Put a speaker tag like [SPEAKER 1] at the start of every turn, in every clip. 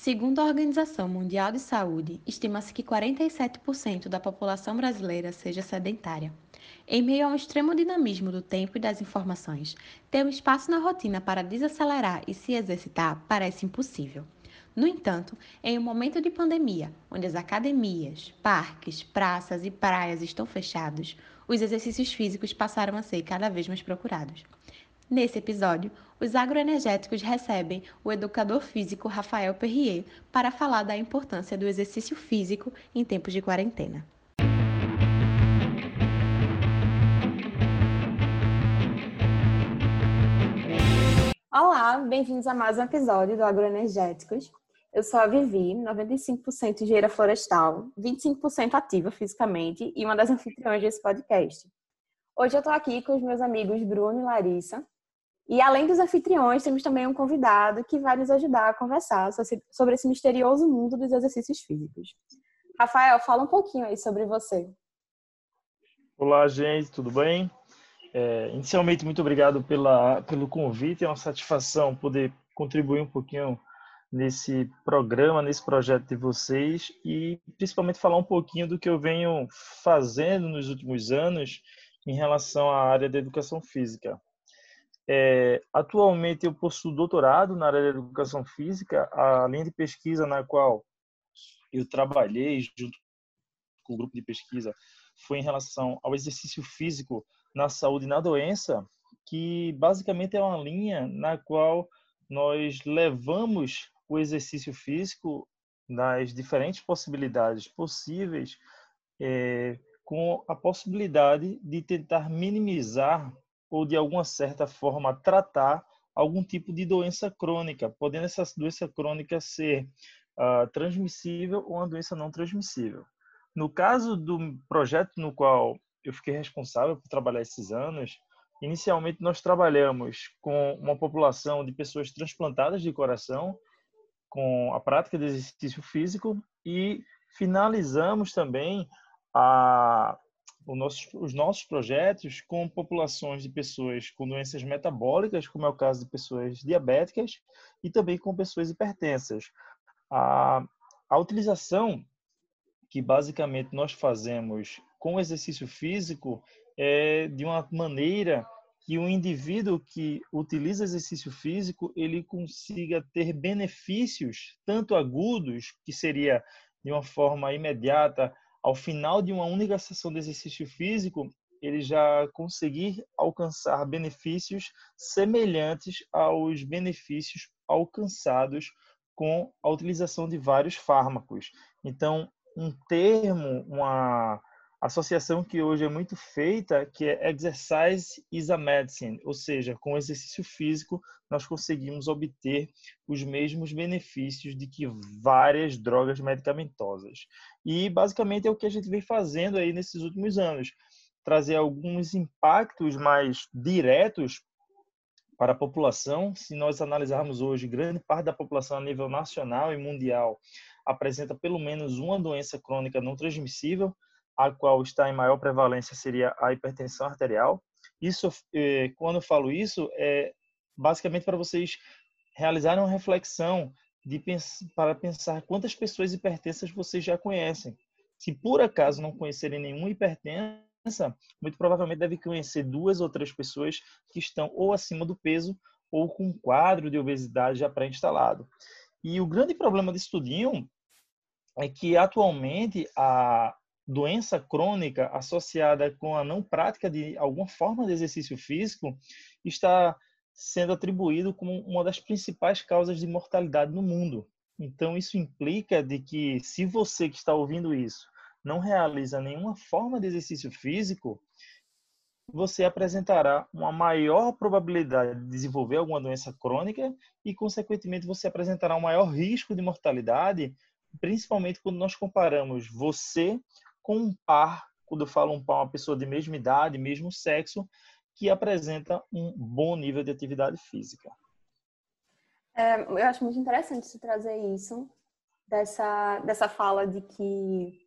[SPEAKER 1] Segundo a Organização Mundial de Saúde, estima-se que 47% da população brasileira seja sedentária. Em meio ao extremo dinamismo do tempo e das informações, ter um espaço na rotina para desacelerar e se exercitar parece impossível. No entanto, em um momento de pandemia, onde as academias, parques, praças e praias estão fechados, os exercícios físicos passaram a ser cada vez mais procurados. Nesse episódio, os agroenergéticos recebem o educador físico Rafael Perrier para falar da importância do exercício físico em tempos de quarentena. Olá, bem-vindos a mais um episódio do Agroenergéticos. Eu sou a Vivi, 95% engenheira florestal, 25% ativa fisicamente e uma das anfitriões desse podcast. Hoje eu estou aqui com os meus amigos Bruno e Larissa, e além dos anfitriões, temos também um convidado que vai nos ajudar a conversar sobre esse misterioso mundo dos exercícios físicos. Rafael, fala um pouquinho aí sobre você.
[SPEAKER 2] Olá, gente, tudo bem? É, inicialmente, muito obrigado pela, pelo convite. É uma satisfação poder contribuir um pouquinho nesse programa, nesse projeto de vocês e principalmente falar um pouquinho do que eu venho fazendo nos últimos anos em relação à área da educação física. É, atualmente eu possuo doutorado na área da educação física, a linha de pesquisa na qual eu trabalhei junto com o grupo de pesquisa foi em relação ao exercício físico na saúde e na doença, que basicamente é uma linha na qual nós levamos o exercício físico nas diferentes possibilidades possíveis, é, com a possibilidade de tentar minimizar ou de alguma certa forma tratar algum tipo de doença crônica, podendo essa doença crônica ser uh, transmissível ou uma doença não transmissível. No caso do projeto no qual eu fiquei responsável por trabalhar esses anos, inicialmente nós trabalhamos com uma população de pessoas transplantadas de coração, com a prática de exercício físico e finalizamos também a nosso, os nossos projetos com populações de pessoas com doenças metabólicas, como é o caso de pessoas diabéticas, e também com pessoas hipertensas. A, a utilização que basicamente nós fazemos com o exercício físico é de uma maneira que o indivíduo que utiliza exercício físico ele consiga ter benefícios tanto agudos que seria de uma forma imediata ao final de uma única sessão de exercício físico, ele já conseguir alcançar benefícios semelhantes aos benefícios alcançados com a utilização de vários fármacos. Então, um termo, uma associação que hoje é muito feita, que é exercise is a medicine, ou seja, com exercício físico nós conseguimos obter os mesmos benefícios de que várias drogas medicamentosas. E basicamente é o que a gente vem fazendo aí nesses últimos anos, trazer alguns impactos mais diretos para a população. Se nós analisarmos hoje, grande parte da população a nível nacional e mundial apresenta pelo menos uma doença crônica não transmissível, a qual está em maior prevalência seria a hipertensão arterial. Isso, eh, quando eu falo isso, é basicamente para vocês realizarem uma reflexão de para pensar quantas pessoas hipertensas vocês já conhecem. Se por acaso não conhecerem nenhuma hipertensa, muito provavelmente deve conhecer duas ou três pessoas que estão ou acima do peso ou com um quadro de obesidade já pré-instalado. E o grande problema de estudinho é que atualmente a, doença crônica associada com a não prática de alguma forma de exercício físico está sendo atribuído como uma das principais causas de mortalidade no mundo. Então isso implica de que se você que está ouvindo isso não realiza nenhuma forma de exercício físico, você apresentará uma maior probabilidade de desenvolver alguma doença crônica e, consequentemente, você apresentará um maior risco de mortalidade, principalmente quando nós comparamos você com um par, quando eu falo um par, uma pessoa de mesma idade, mesmo sexo, que apresenta um bom nível de atividade física.
[SPEAKER 1] É, eu acho muito interessante você trazer isso, dessa, dessa fala de que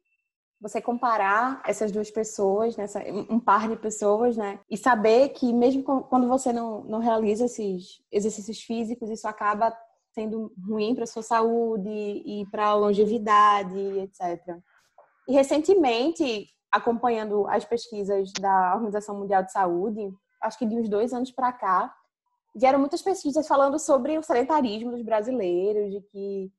[SPEAKER 1] você comparar essas duas pessoas, nessa, um par de pessoas, né? E saber que mesmo quando você não, não realiza esses exercícios físicos, isso acaba sendo ruim para sua saúde e para a longevidade, etc. E recentemente, acompanhando as pesquisas da Organização Mundial de Saúde, acho que de uns dois anos para cá, vieram muitas pesquisas falando sobre o sedentarismo dos brasileiros, de que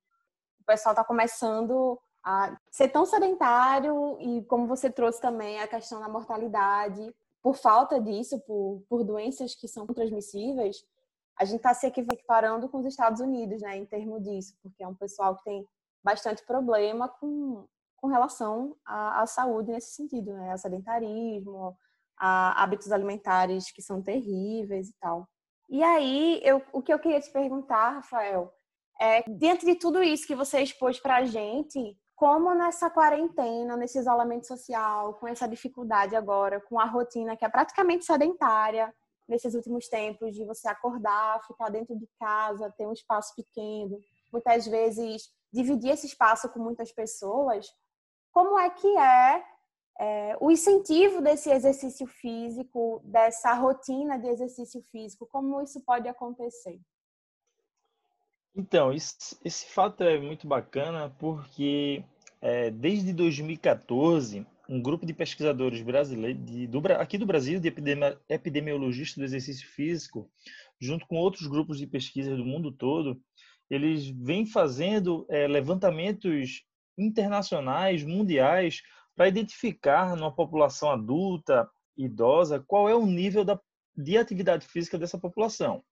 [SPEAKER 1] o pessoal está começando a ser tão sedentário e como você trouxe também a questão da mortalidade. Por falta disso, por, por doenças que são transmissíveis, a gente está se equiparando com os Estados Unidos, né, em termos disso, porque é um pessoal que tem bastante problema com, com relação à, à saúde nesse sentido, né, a sedentarismo, a hábitos alimentares que são terríveis e tal. E aí, eu, o que eu queria te perguntar, Rafael, é, dentro de tudo isso que você expôs para a gente, como nessa quarentena, nesse isolamento social, com essa dificuldade agora, com a rotina que é praticamente sedentária nesses últimos tempos, de você acordar, ficar dentro de casa, ter um espaço pequeno, muitas vezes dividir esse espaço com muitas pessoas, como é que é, é o incentivo desse exercício físico, dessa rotina de exercício físico, como isso pode acontecer?
[SPEAKER 2] Então, esse, esse fato é muito bacana porque é, desde 2014, um grupo de pesquisadores brasileiros, de, do, aqui do Brasil, de epidemi, epidemiologistas do exercício físico, junto com outros grupos de pesquisa do mundo todo, eles vêm fazendo é, levantamentos internacionais, mundiais, para identificar numa população adulta, idosa, qual é o nível da, de atividade física dessa população.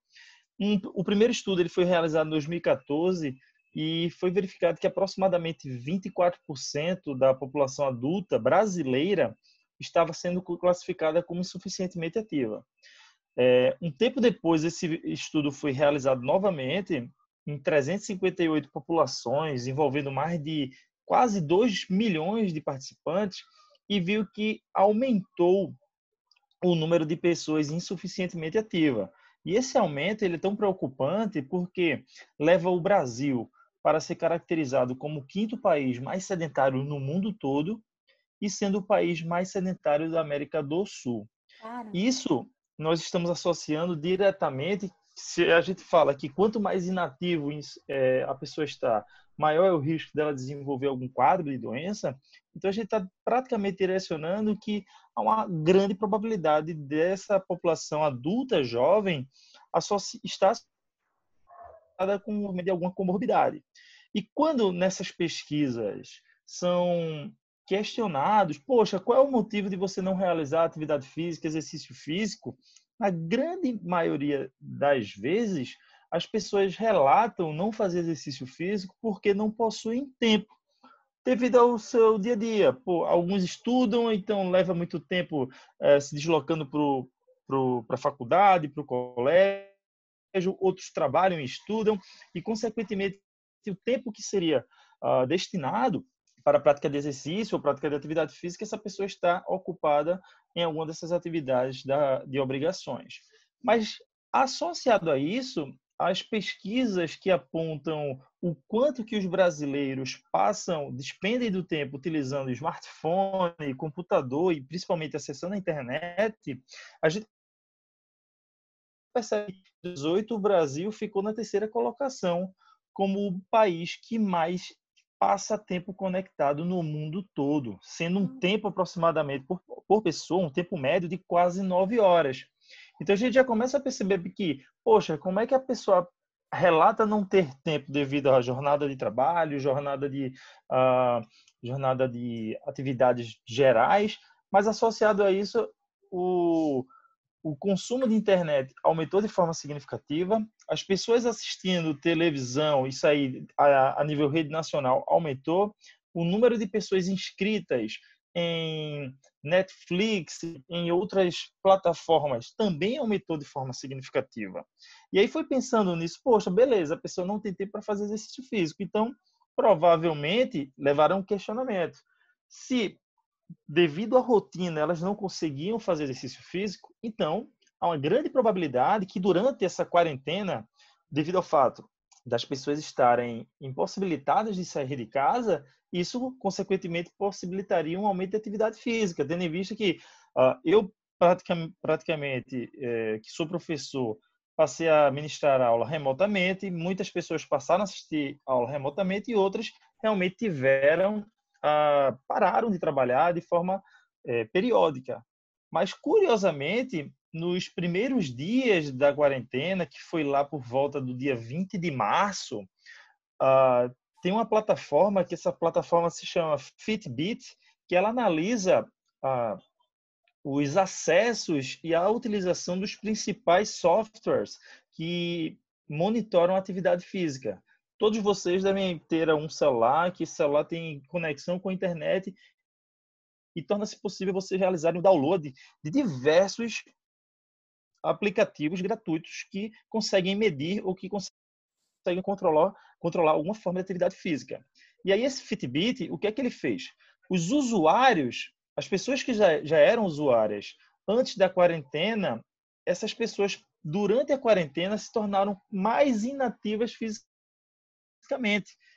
[SPEAKER 2] Um, o primeiro estudo ele foi realizado em 2014 e foi verificado que aproximadamente 24% da população adulta brasileira estava sendo classificada como insuficientemente ativa. É, um tempo depois, esse estudo foi realizado novamente em 358 populações, envolvendo mais de quase 2 milhões de participantes, e viu que aumentou o número de pessoas insuficientemente ativas. E esse aumento ele é tão preocupante porque leva o Brasil para ser caracterizado como o quinto país mais sedentário no mundo todo e sendo o país mais sedentário da América do Sul. Cara. Isso nós estamos associando diretamente. Se a gente fala que quanto mais inativo é, a pessoa está, maior é o risco dela desenvolver algum quadro de doença. Então a gente está praticamente direcionando que há uma grande probabilidade dessa população adulta jovem estar com de alguma comorbidade. E quando nessas pesquisas são questionados, poxa, qual é o motivo de você não realizar atividade física, exercício físico? Na grande maioria das vezes, as pessoas relatam não fazer exercício físico porque não possuem tempo devido ao seu dia a dia. Pô, alguns estudam, então leva muito tempo é, se deslocando para a faculdade, para o colégio, outros trabalham e estudam, e, consequentemente, o tempo que seria uh, destinado para a prática de exercício ou prática de atividade física, essa pessoa está ocupada em alguma dessas atividades da, de obrigações. Mas, associado a isso, as pesquisas que apontam o quanto que os brasileiros passam, despendem do tempo utilizando smartphone, computador e principalmente acessando a internet, a gente percebe que em 2018 o Brasil ficou na terceira colocação como o país que mais passa tempo conectado no mundo todo, sendo um hum. tempo aproximadamente por, por pessoa, um tempo médio de quase nove horas. Então a gente já começa a perceber que, poxa, como é que a pessoa relata não ter tempo devido à jornada de trabalho, jornada de, uh, jornada de atividades gerais, mas associado a isso, o, o consumo de internet aumentou de forma significativa, as pessoas assistindo televisão, isso aí a, a nível rede nacional aumentou, o número de pessoas inscritas em Netflix, em outras plataformas, também aumentou de forma significativa. E aí foi pensando nisso, poxa, beleza, a pessoa não tem tempo para fazer exercício físico, então provavelmente levarão um questionamento. Se devido à rotina, elas não conseguiam fazer exercício físico, então há uma grande probabilidade que durante essa quarentena, devido ao fato das pessoas estarem impossibilitadas de sair de casa, isso consequentemente possibilitaria um aumento de atividade física, tendo em vista que uh, eu praticamente, praticamente é, que sou professor passei a ministrar aula remotamente, muitas pessoas passaram a assistir a aula remotamente e outras realmente tiveram, pararam de trabalhar de forma é, periódica. Mas, curiosamente, nos primeiros dias da quarentena, que foi lá por volta do dia 20 de março, ah, tem uma plataforma que essa plataforma se chama Fitbit, que ela analisa ah, os acessos e a utilização dos principais softwares que monitoram a atividade física. Todos vocês devem ter um celular, que esse celular tem conexão com a internet e torna-se possível você realizar o download de diversos aplicativos gratuitos que conseguem medir ou que conseguem controlar, controlar alguma forma de atividade física. E aí esse Fitbit, o que é que ele fez? Os usuários as pessoas que já, já eram usuárias antes da quarentena, essas pessoas, durante a quarentena, se tornaram mais inativas fisicamente.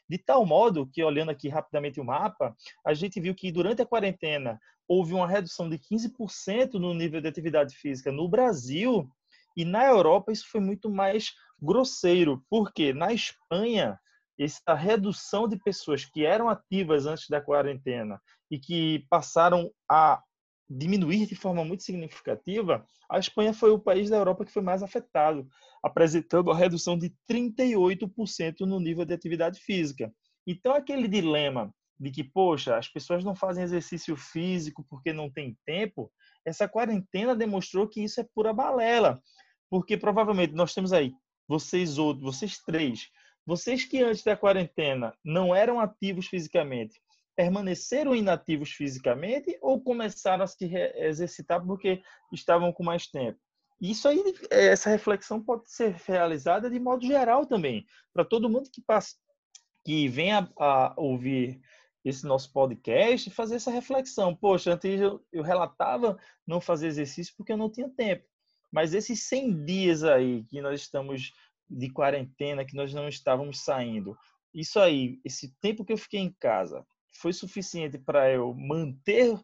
[SPEAKER 2] De tal modo que, olhando aqui rapidamente o mapa, a gente viu que durante a quarentena houve uma redução de 15% no nível de atividade física no Brasil e na Europa isso foi muito mais grosseiro, porque na Espanha essa redução de pessoas que eram ativas antes da quarentena e que passaram a diminuir de forma muito significativa, a Espanha foi o país da Europa que foi mais afetado, apresentando a redução de 38% no nível de atividade física. Então, aquele dilema de que, poxa, as pessoas não fazem exercício físico porque não tem tempo, essa quarentena demonstrou que isso é pura balela. Porque provavelmente nós temos aí, vocês outros, vocês três, vocês que antes da quarentena não eram ativos fisicamente, permaneceram inativos fisicamente ou começaram a se exercitar porque estavam com mais tempo? Isso aí, essa reflexão pode ser realizada de modo geral também, para todo mundo que passa, que venha a ouvir esse nosso podcast, fazer essa reflexão. Poxa, antes eu, eu relatava não fazer exercício porque eu não tinha tempo. Mas esses 100 dias aí que nós estamos de quarentena que nós não estávamos saindo. Isso aí, esse tempo que eu fiquei em casa, foi suficiente para eu manter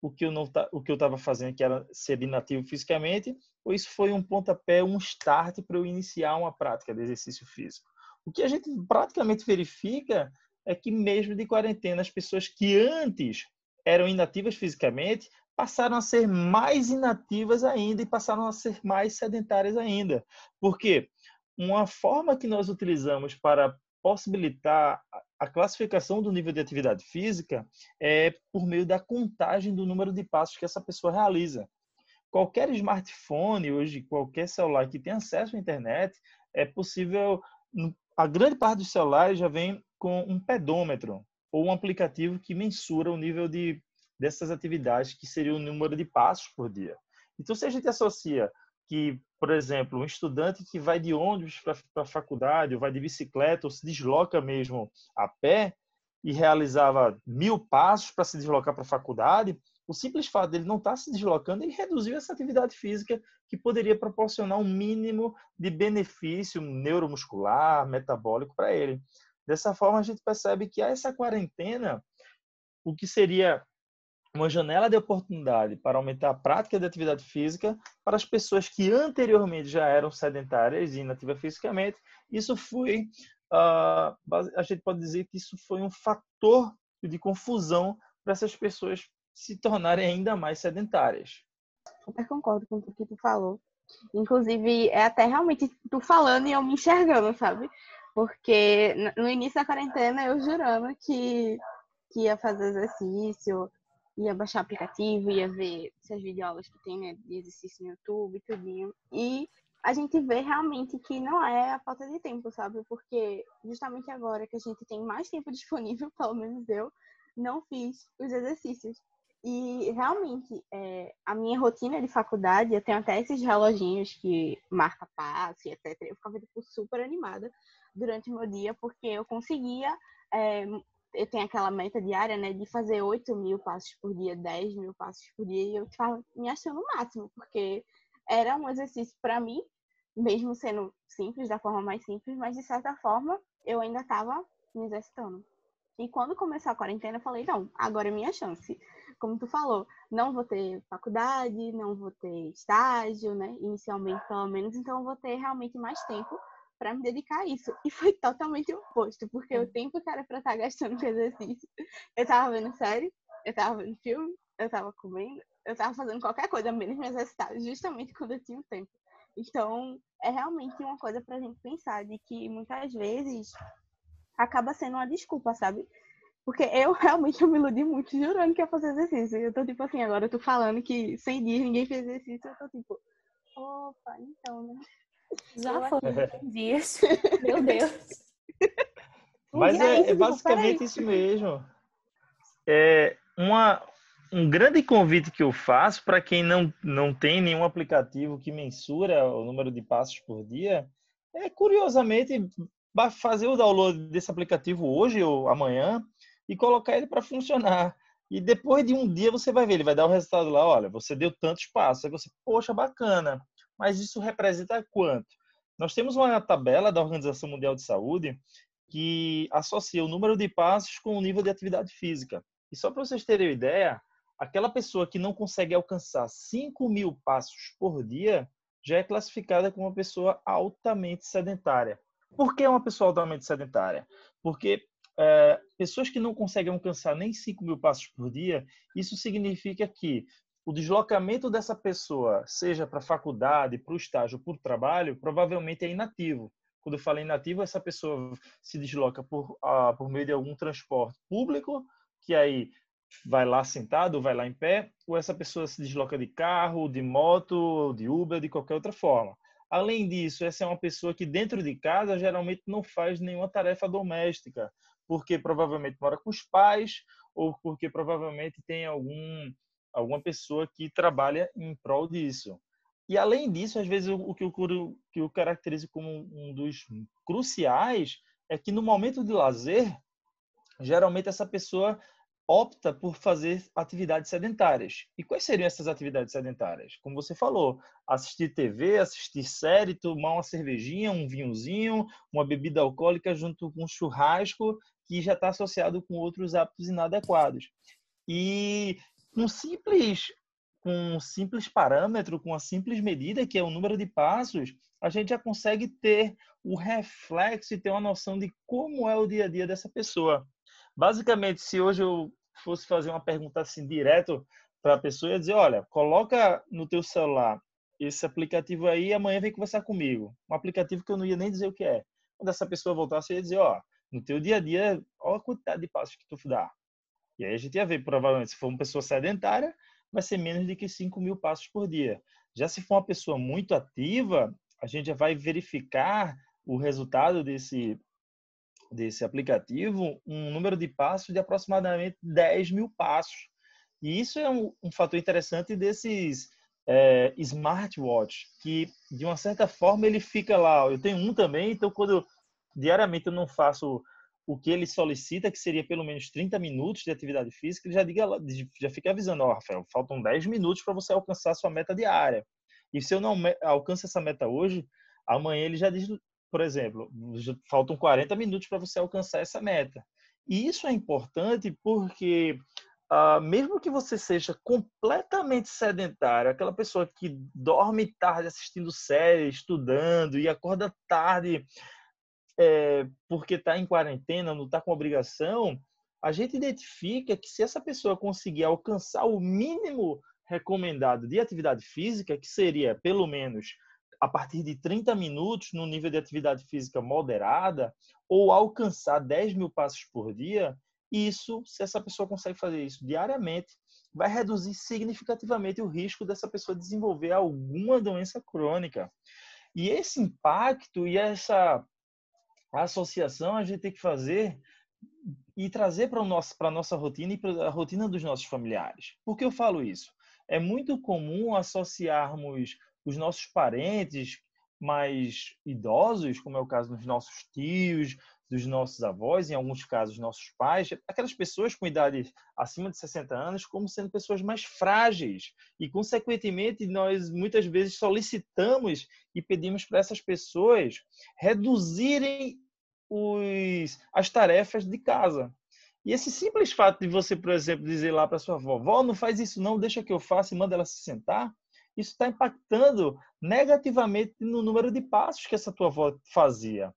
[SPEAKER 2] o que eu não o que eu estava fazendo, que era ser inativo fisicamente, ou isso foi um pontapé, um start para eu iniciar uma prática de exercício físico? O que a gente praticamente verifica é que mesmo de quarentena, as pessoas que antes eram inativas fisicamente passaram a ser mais inativas ainda e passaram a ser mais sedentárias ainda. Por quê? uma forma que nós utilizamos para possibilitar a classificação do nível de atividade física é por meio da contagem do número de passos que essa pessoa realiza. Qualquer smartphone, hoje, qualquer celular que tenha acesso à internet, é possível. A grande parte dos celulares já vem com um pedômetro ou um aplicativo que mensura o nível de, dessas atividades, que seria o número de passos por dia. Então, se a gente associa que, por exemplo, um estudante que vai de ônibus para a faculdade, ou vai de bicicleta, ou se desloca mesmo a pé, e realizava mil passos para se deslocar para a faculdade, o simples fato dele não estar tá se deslocando, ele reduziu essa atividade física que poderia proporcionar um mínimo de benefício neuromuscular, metabólico para ele. Dessa forma, a gente percebe que essa quarentena, o que seria uma janela de oportunidade para aumentar a prática de atividade física para as pessoas que anteriormente já eram sedentárias e inativas fisicamente. Isso foi, uh, a gente pode dizer que isso foi um fator de confusão para essas pessoas se tornarem ainda mais sedentárias.
[SPEAKER 3] Super concordo com o que tu falou. Inclusive, é até realmente tu falando e eu me enxergando, sabe? Porque no início da quarentena eu jurando que, que ia fazer exercício, ia baixar aplicativo, ia ver essas videoaulas que tem, né, de exercício no YouTube tudinho. E a gente vê realmente que não é a falta de tempo, sabe? Porque justamente agora que a gente tem mais tempo disponível, pelo menos eu, não fiz os exercícios. E realmente, é, a minha rotina de faculdade, eu tenho até esses reloginhos que marca passo e etc. Eu ficava tipo, super animada durante o meu dia, porque eu conseguia é, eu tenho aquela meta diária, né, de fazer 8 mil passos por dia, 10 mil passos por dia, e eu estava me achando o máximo, porque era um exercício para mim, mesmo sendo simples, da forma mais simples, mas de certa forma eu ainda estava me exercitando. E quando começou a quarentena, eu falei, não, agora é minha chance. como tu falou, não vou ter faculdade, não vou ter estágio, né? Inicialmente, pelo menos, então vou ter realmente mais tempo para me dedicar a isso. E foi totalmente o oposto, porque o tempo que era para estar tá gastando com exercício, eu tava vendo série, eu tava vendo filme, eu tava comendo, eu tava fazendo qualquer coisa, menos me exercitar, justamente quando eu tinha o tempo. Então, é realmente uma coisa pra gente pensar, de que muitas vezes acaba sendo uma desculpa, sabe? Porque eu realmente eu me iludi muito jurando que ia fazer exercício. Eu tô tipo assim, agora eu tô falando que 100 dias ninguém fez exercício, eu tô tipo, opa, então, né?
[SPEAKER 1] Já foi 100 dias. Meu Deus.
[SPEAKER 2] Mas é, é basicamente isso mesmo. É uma, um grande convite que eu faço para quem não, não tem nenhum aplicativo que mensura o número de passos por dia é, curiosamente, fazer o download desse aplicativo hoje ou amanhã e colocar ele para funcionar. E depois de um dia você vai ver, ele vai dar o resultado lá, olha, você deu tantos passos. Aí você, poxa, bacana. Mas isso representa quanto? Nós temos uma tabela da Organização Mundial de Saúde que associa o número de passos com o nível de atividade física. E só para vocês terem uma ideia, aquela pessoa que não consegue alcançar 5 mil passos por dia já é classificada como uma pessoa altamente sedentária. Por que uma pessoa altamente sedentária? Porque é, pessoas que não conseguem alcançar nem 5 mil passos por dia, isso significa que o deslocamento dessa pessoa, seja para a faculdade, para o estágio, para o trabalho, provavelmente é inativo. Quando eu falo inativo, essa pessoa se desloca por, ah, por meio de algum transporte público, que aí vai lá sentado, vai lá em pé, ou essa pessoa se desloca de carro, de moto, de Uber, de qualquer outra forma. Além disso, essa é uma pessoa que dentro de casa geralmente não faz nenhuma tarefa doméstica, porque provavelmente mora com os pais ou porque provavelmente tem algum alguma pessoa que trabalha em prol disso. E além disso, às vezes o que eu, que eu caracterizo como um dos cruciais é que no momento de lazer, geralmente essa pessoa opta por fazer atividades sedentárias. E quais seriam essas atividades sedentárias? Como você falou, assistir TV, assistir série, tomar uma cervejinha, um vinhozinho, uma bebida alcoólica junto com um churrasco, que já está associado com outros hábitos inadequados. E um simples com um simples parâmetro, com uma simples medida, que é o número de passos, a gente já consegue ter o reflexo e ter uma noção de como é o dia a dia dessa pessoa. Basicamente, se hoje eu fosse fazer uma pergunta assim direto para a pessoa, ia dizer, olha, coloca no teu celular esse aplicativo aí e amanhã vem conversar comigo. Um aplicativo que eu não ia nem dizer o que é. Quando essa pessoa voltasse, eu ia dizer, ó, no teu dia a dia, olha a quantidade de passos que tu dá. E aí a gente ia ver, provavelmente, se for uma pessoa sedentária, vai ser menos de que 5 mil passos por dia. Já se for uma pessoa muito ativa, a gente já vai verificar o resultado desse, desse aplicativo, um número de passos de aproximadamente 10 mil passos. E isso é um, um fator interessante desses é, smartwatch, que de uma certa forma ele fica lá. Eu tenho um também, então quando diariamente eu não faço o que ele solicita, que seria pelo menos 30 minutos de atividade física, ele já, diga, já fica avisando, ó, oh, Rafael, faltam 10 minutos para você alcançar a sua meta diária. E se eu não alcanço essa meta hoje, amanhã ele já diz, por exemplo, faltam 40 minutos para você alcançar essa meta. E isso é importante porque, uh, mesmo que você seja completamente sedentário, aquela pessoa que dorme tarde assistindo série, estudando e acorda tarde é, porque está em quarentena, não está com obrigação, a gente identifica que se essa pessoa conseguir alcançar o mínimo recomendado de atividade física, que seria pelo menos a partir de 30 minutos no nível de atividade física moderada, ou alcançar 10 mil passos por dia, isso, se essa pessoa consegue fazer isso diariamente, vai reduzir significativamente o risco dessa pessoa desenvolver alguma doença crônica. E esse impacto e essa a associação a gente tem que fazer e trazer para a nossa rotina e para a rotina dos nossos familiares. Por que eu falo isso? É muito comum associarmos os nossos parentes mais idosos, como é o caso dos nossos tios, dos nossos avós, em alguns casos nossos pais, aquelas pessoas com idade acima de 60 anos como sendo pessoas mais frágeis e consequentemente nós muitas vezes solicitamos e pedimos para essas pessoas reduzirem os, as tarefas de casa. E esse simples fato de você, por exemplo, dizer lá para sua avó, vó, não faz isso não, deixa que eu faça e manda ela se sentar, isso está impactando negativamente no número de passos que essa tua avó fazia.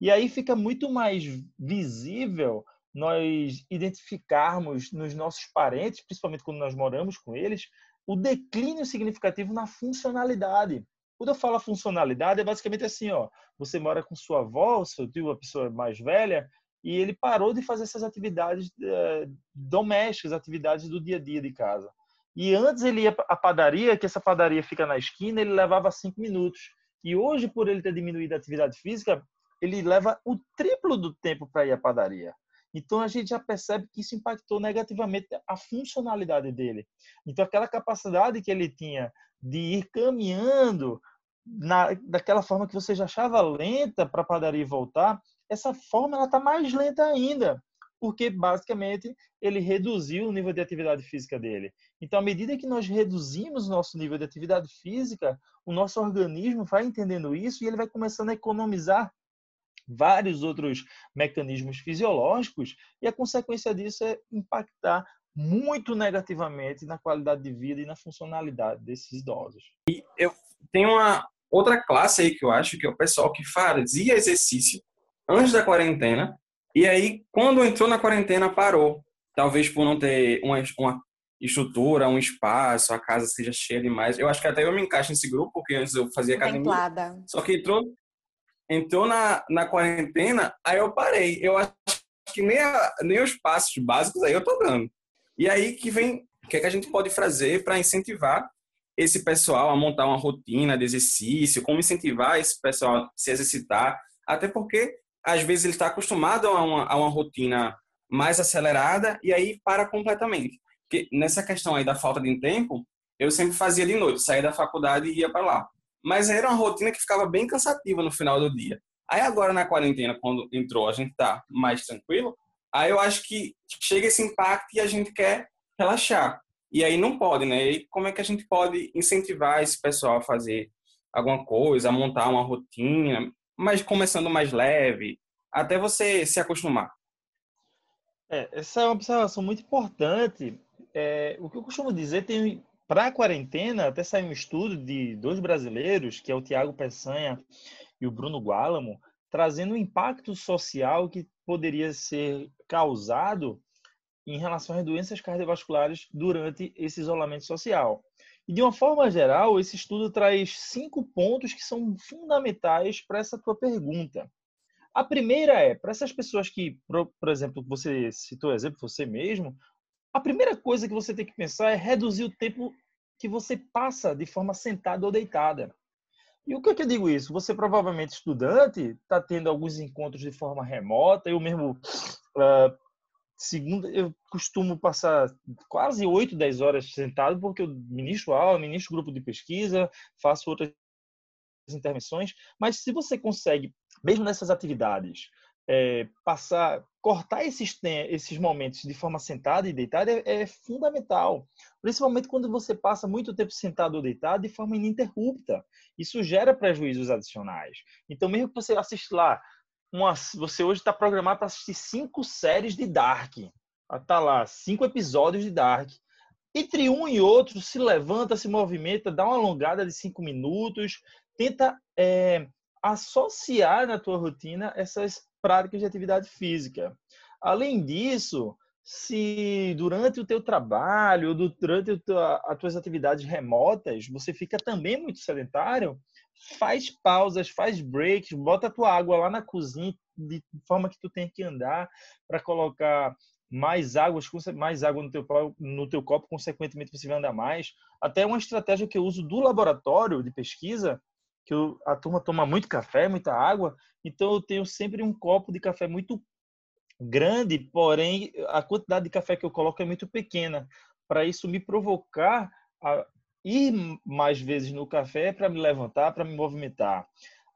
[SPEAKER 2] E aí fica muito mais visível nós identificarmos nos nossos parentes, principalmente quando nós moramos com eles, o declínio significativo na funcionalidade. Quando eu falo funcionalidade, é basicamente assim, ó, você mora com sua avó, seu tio, uma pessoa mais velha, e ele parou de fazer essas atividades é, domésticas, atividades do dia a dia de casa. E antes ele ia à padaria, que essa padaria fica na esquina, ele levava cinco minutos. E hoje, por ele ter diminuído a atividade física, ele leva o triplo do tempo para ir à padaria. Então a gente já percebe que isso impactou negativamente a funcionalidade dele. Então aquela capacidade que ele tinha de ir caminhando na, daquela forma que você já achava lenta para a padaria voltar, essa forma ela está mais lenta ainda, porque basicamente ele reduziu o nível de atividade física dele. Então, à medida que nós reduzimos o nosso nível de atividade física, o nosso organismo vai entendendo isso e ele vai começando a economizar vários outros mecanismos fisiológicos, e a consequência disso é impactar muito negativamente na qualidade de vida e na funcionalidade desses idosos.
[SPEAKER 4] E eu tenho uma outra classe aí que eu acho que é o pessoal que fazia exercício antes da quarentena e aí quando entrou na quarentena parou, talvez por não ter uma, uma estrutura, um espaço, a casa seja cheia demais. Eu acho que até eu me encaixo nesse grupo porque antes eu fazia academia. Só que entrou entrou na, na quarentena, aí eu parei. Eu acho que nem, a, nem os passos básicos aí eu tô dando. E aí que vem, o que, é que a gente pode fazer para incentivar esse pessoal a montar uma rotina de exercício, como incentivar esse pessoal a se exercitar, até porque às vezes ele está acostumado a uma, a uma rotina mais acelerada e aí para completamente. Porque nessa questão aí da falta de tempo, eu sempre fazia de noite, saía da faculdade e ia para lá. Mas era uma rotina que ficava bem cansativa no final do dia. Aí agora na quarentena, quando entrou, a gente tá mais tranquilo. Aí eu acho que chega esse impacto e a gente quer relaxar. E aí não pode, né? E como é que a gente pode incentivar esse pessoal a fazer alguma coisa, a montar uma rotina, mas começando mais leve, até você se acostumar?
[SPEAKER 2] É, essa é uma observação muito importante. É, o que eu costumo dizer tem para a quarentena, até saiu um estudo de dois brasileiros, que é o Tiago Peçanha e o Bruno Guálamo, trazendo o impacto social que poderia ser causado em relação às doenças cardiovasculares durante esse isolamento social. E de uma forma geral, esse estudo traz cinco pontos que são fundamentais para essa tua pergunta. A primeira é, para essas pessoas que, por exemplo, você citou exemplo, você mesmo, a primeira coisa que você tem que pensar é reduzir o tempo que você passa de forma sentada ou deitada. E o que, é que eu digo isso? Você provavelmente estudante está tendo alguns encontros de forma remota. Eu mesmo, uh, eu costumo passar quase 8, 10 horas sentado porque eu ministro aula, ministro grupo de pesquisa, faço outras intervenções. Mas se você consegue, mesmo nessas atividades, é, passar, cortar esses, esses momentos de forma sentada e deitada é, é, fundamental. Principalmente quando você passa muito tempo sentado ou deitado de forma ininterrupta. Isso gera prejuízos adicionais. Então, mesmo que você assista lá, uma, você hoje está programado para assistir cinco séries de Dark. Está lá, cinco episódios de Dark. Entre um e outro, se levanta, se movimenta, dá uma alongada de cinco minutos, tenta é, associar na tua rotina essas práticas de atividade física. Além disso, se durante o teu trabalho, durante as tuas atividades remotas, você fica também muito sedentário, faz pausas, faz breaks, bota a tua água lá na cozinha de forma que tu tem que andar para colocar mais água, mais água no teu, no teu copo, consequentemente você vai andar mais. Até uma estratégia que eu uso do laboratório de pesquisa que eu, a turma toma muito café, muita água, então eu tenho sempre um copo de café muito grande, porém a quantidade de café que eu coloco é muito pequena, para isso me provocar a ir mais vezes no café para me levantar, para me movimentar.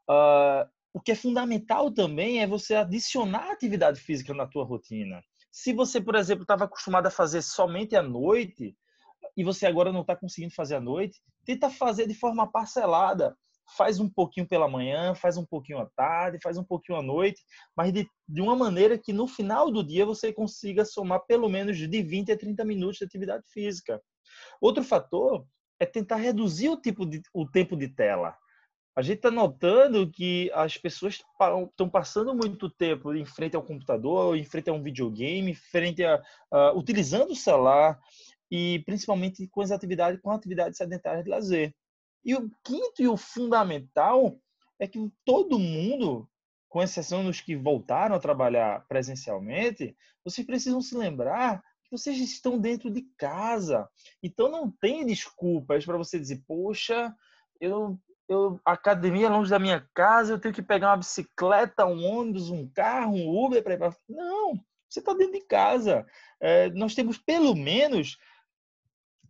[SPEAKER 2] Uh, o que é fundamental também é você adicionar atividade física na tua rotina. Se você, por exemplo, estava acostumado a fazer somente à noite e você agora não está conseguindo fazer à noite, tenta fazer de forma parcelada faz um pouquinho pela manhã, faz um pouquinho à tarde, faz um pouquinho à noite, mas de, de uma maneira que no final do dia você consiga somar pelo menos de 20 a 30 minutos de atividade física. Outro fator é tentar reduzir o, tipo de, o tempo de tela. A gente está notando que as pessoas estão passando muito tempo em frente ao computador, em frente a um videogame, em frente a, utilizando o celular e principalmente com as atividades, com atividades sedentárias de lazer. E o quinto e o fundamental é que todo mundo, com exceção dos que voltaram a trabalhar presencialmente, vocês precisam se lembrar que vocês estão dentro de casa. Então não tem desculpas para você dizer, poxa, eu eu, a academia é longe da minha casa, eu tenho que pegar uma bicicleta, um ônibus, um carro, um Uber para ir para. Não, você está dentro de casa. É, nós temos pelo menos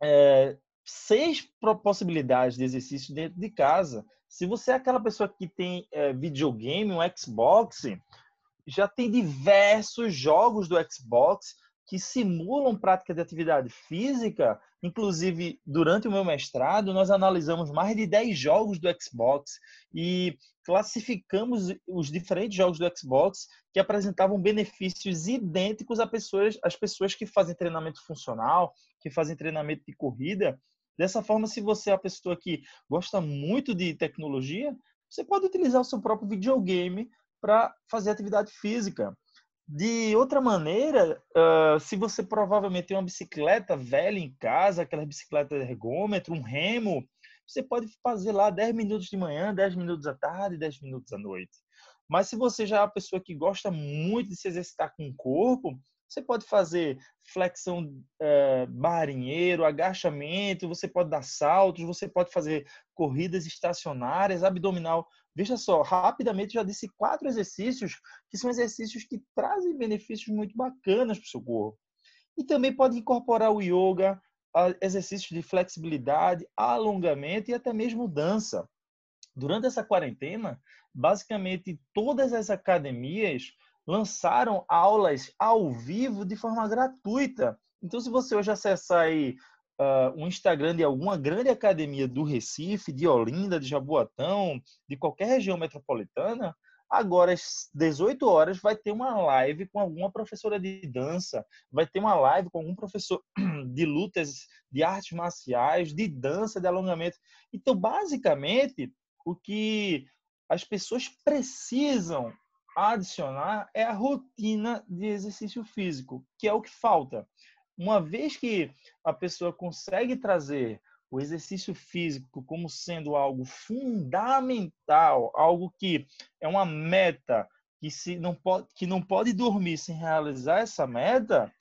[SPEAKER 2] é, seis possibilidades de exercício dentro de casa. Se você é aquela pessoa que tem é, videogame, um Xbox, já tem diversos jogos do Xbox que simulam prática de atividade física. Inclusive, durante o meu mestrado, nós analisamos mais de 10 jogos do Xbox e classificamos os diferentes jogos do Xbox que apresentavam benefícios idênticos a pessoas, às pessoas que fazem treinamento funcional, que fazem treinamento de corrida. Dessa forma, se você é a pessoa que gosta muito de tecnologia, você pode utilizar o seu próprio videogame para fazer atividade física. De outra maneira, uh, se você provavelmente tem uma bicicleta velha em casa, aquela bicicleta ergômetro, um remo, você pode fazer lá 10 minutos de manhã, 10 minutos à tarde, 10 minutos à noite. Mas se você já é uma pessoa que gosta muito de se exercitar com o corpo, você pode fazer flexão é, marinheiro, agachamento, você pode dar saltos, você pode fazer corridas estacionárias, abdominal. Veja só, rapidamente já disse quatro exercícios que são exercícios que trazem benefícios muito bacanas para o seu corpo. E também pode incorporar o yoga, exercícios de flexibilidade, alongamento e até mesmo dança. Durante essa quarentena, basicamente todas as academias lançaram aulas ao vivo de forma gratuita. Então, se você hoje acessar aí uh, um Instagram de alguma grande academia do Recife, de Olinda, de Jaboatão, de qualquer região metropolitana, agora às 18 horas vai ter uma live com alguma professora de dança, vai ter uma live com algum professor de lutas, de artes marciais, de dança, de alongamento. Então, basicamente, o que as pessoas precisam adicionar é a rotina de exercício físico, que é o que falta. Uma vez que a pessoa consegue trazer o exercício físico como sendo algo fundamental, algo que é uma meta que se não pode que não pode dormir sem realizar essa meta,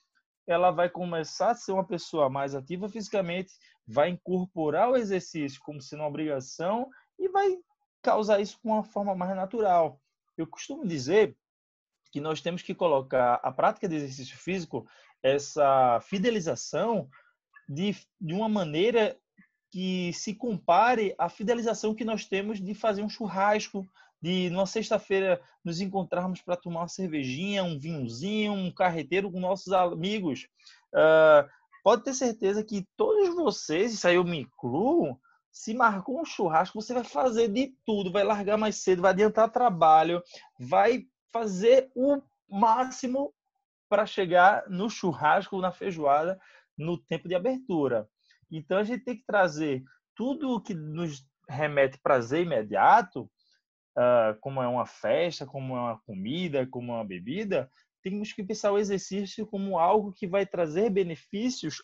[SPEAKER 2] ela vai começar a ser uma pessoa mais ativa fisicamente, vai incorporar o exercício como sendo uma obrigação e vai causar isso com uma forma mais natural. Eu costumo dizer que nós temos que colocar a prática de exercício físico, essa fidelização, de, de uma maneira que se compare à fidelização que nós temos de fazer um churrasco, de numa sexta-feira nos encontrarmos para tomar uma cervejinha, um vinhozinho, um carreteiro com nossos amigos. Uh, pode ter certeza que todos vocês, isso aí eu me incluo, se marcou um churrasco, você vai fazer de tudo, vai largar mais cedo, vai adiantar trabalho, vai fazer o máximo para chegar no churrasco, na feijoada, no tempo de abertura. Então a gente tem que trazer tudo o que nos remete prazer imediato, uh, como é uma festa, como é uma comida, como é uma bebida, temos que pensar o exercício como algo que vai trazer benefícios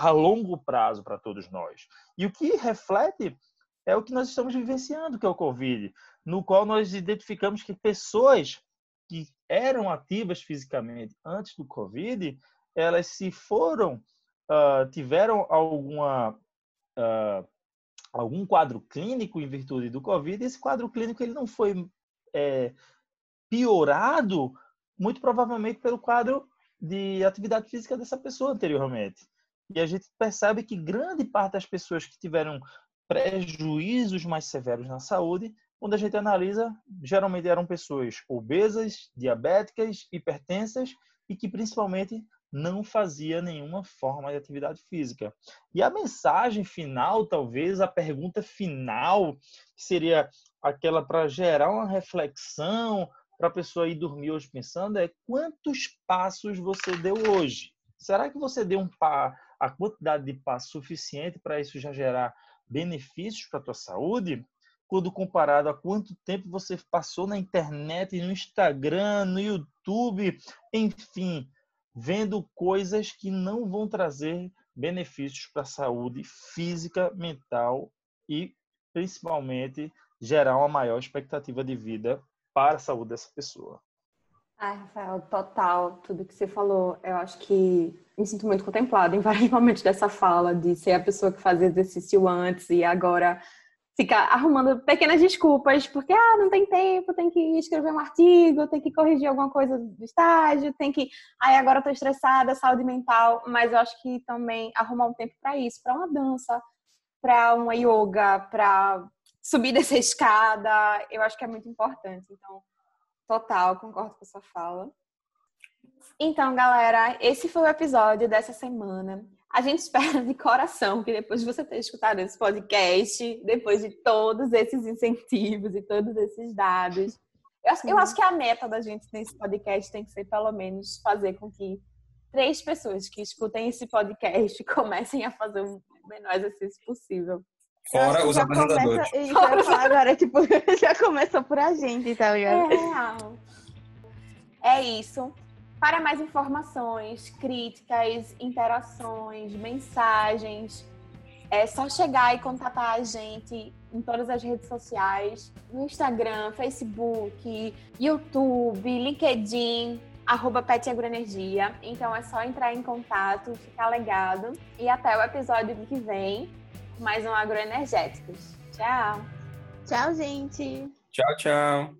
[SPEAKER 2] a longo prazo para todos nós. E o que reflete é o que nós estamos vivenciando, que é o Covid, no qual nós identificamos que pessoas que eram ativas fisicamente antes do Covid, elas se foram, uh, tiveram alguma uh, algum quadro clínico em virtude do Covid, esse quadro clínico ele não foi é, piorado, muito provavelmente pelo quadro de atividade física dessa pessoa anteriormente. E a gente percebe que grande parte das pessoas que tiveram prejuízos mais severos na saúde, quando a gente analisa, geralmente eram pessoas obesas, diabéticas, hipertensas e que principalmente não fazia nenhuma forma de atividade física. E a mensagem final, talvez, a pergunta final, que seria aquela para gerar uma reflexão, para a pessoa ir dormir hoje pensando, é quantos passos você deu hoje? Será que você deu um pa, a quantidade de passos suficiente para isso já gerar benefícios para a tua saúde? Quando comparado a quanto tempo você passou na internet, no Instagram, no YouTube, enfim, vendo coisas que não vão trazer benefícios para a saúde física, mental e principalmente gerar uma maior expectativa de vida para a saúde dessa pessoa.
[SPEAKER 1] Ai, Rafael, total, tudo que você falou. Eu acho que me sinto muito contemplada em vários momentos dessa fala, de ser a pessoa que fazia exercício antes e agora ficar arrumando pequenas desculpas, porque ah, não tem tempo, tem que escrever um artigo, tem que corrigir alguma coisa do estágio, tem que, ai, agora eu tô estressada, saúde mental, mas eu acho que também arrumar um tempo para isso, para uma dança, para uma yoga, para subir dessa escada, eu acho que é muito importante. Então, total, concordo com a sua fala. Então, galera, esse foi o episódio dessa semana. A gente espera de coração que depois de você ter escutado esse podcast, depois de todos esses incentivos e todos esses dados, eu acho, eu acho que a meta da gente nesse podcast tem que ser, pelo menos, fazer com que três pessoas que escutem esse podcast comecem a fazer o menor exercício possível.
[SPEAKER 4] Fora os apresentadores.
[SPEAKER 1] Começa, agora, tipo, já começou por a gente, tá ligado? É, é isso. Para mais informações, críticas, interações, mensagens, é só chegar e contatar a gente em todas as redes sociais, no Instagram, Facebook, YouTube, LinkedIn, arroba Pet Agroenergia. Então é só entrar em contato, ficar legado. E até o episódio que vem, mais um Agroenergéticos. Tchau!
[SPEAKER 3] Tchau, gente!
[SPEAKER 4] Tchau, tchau!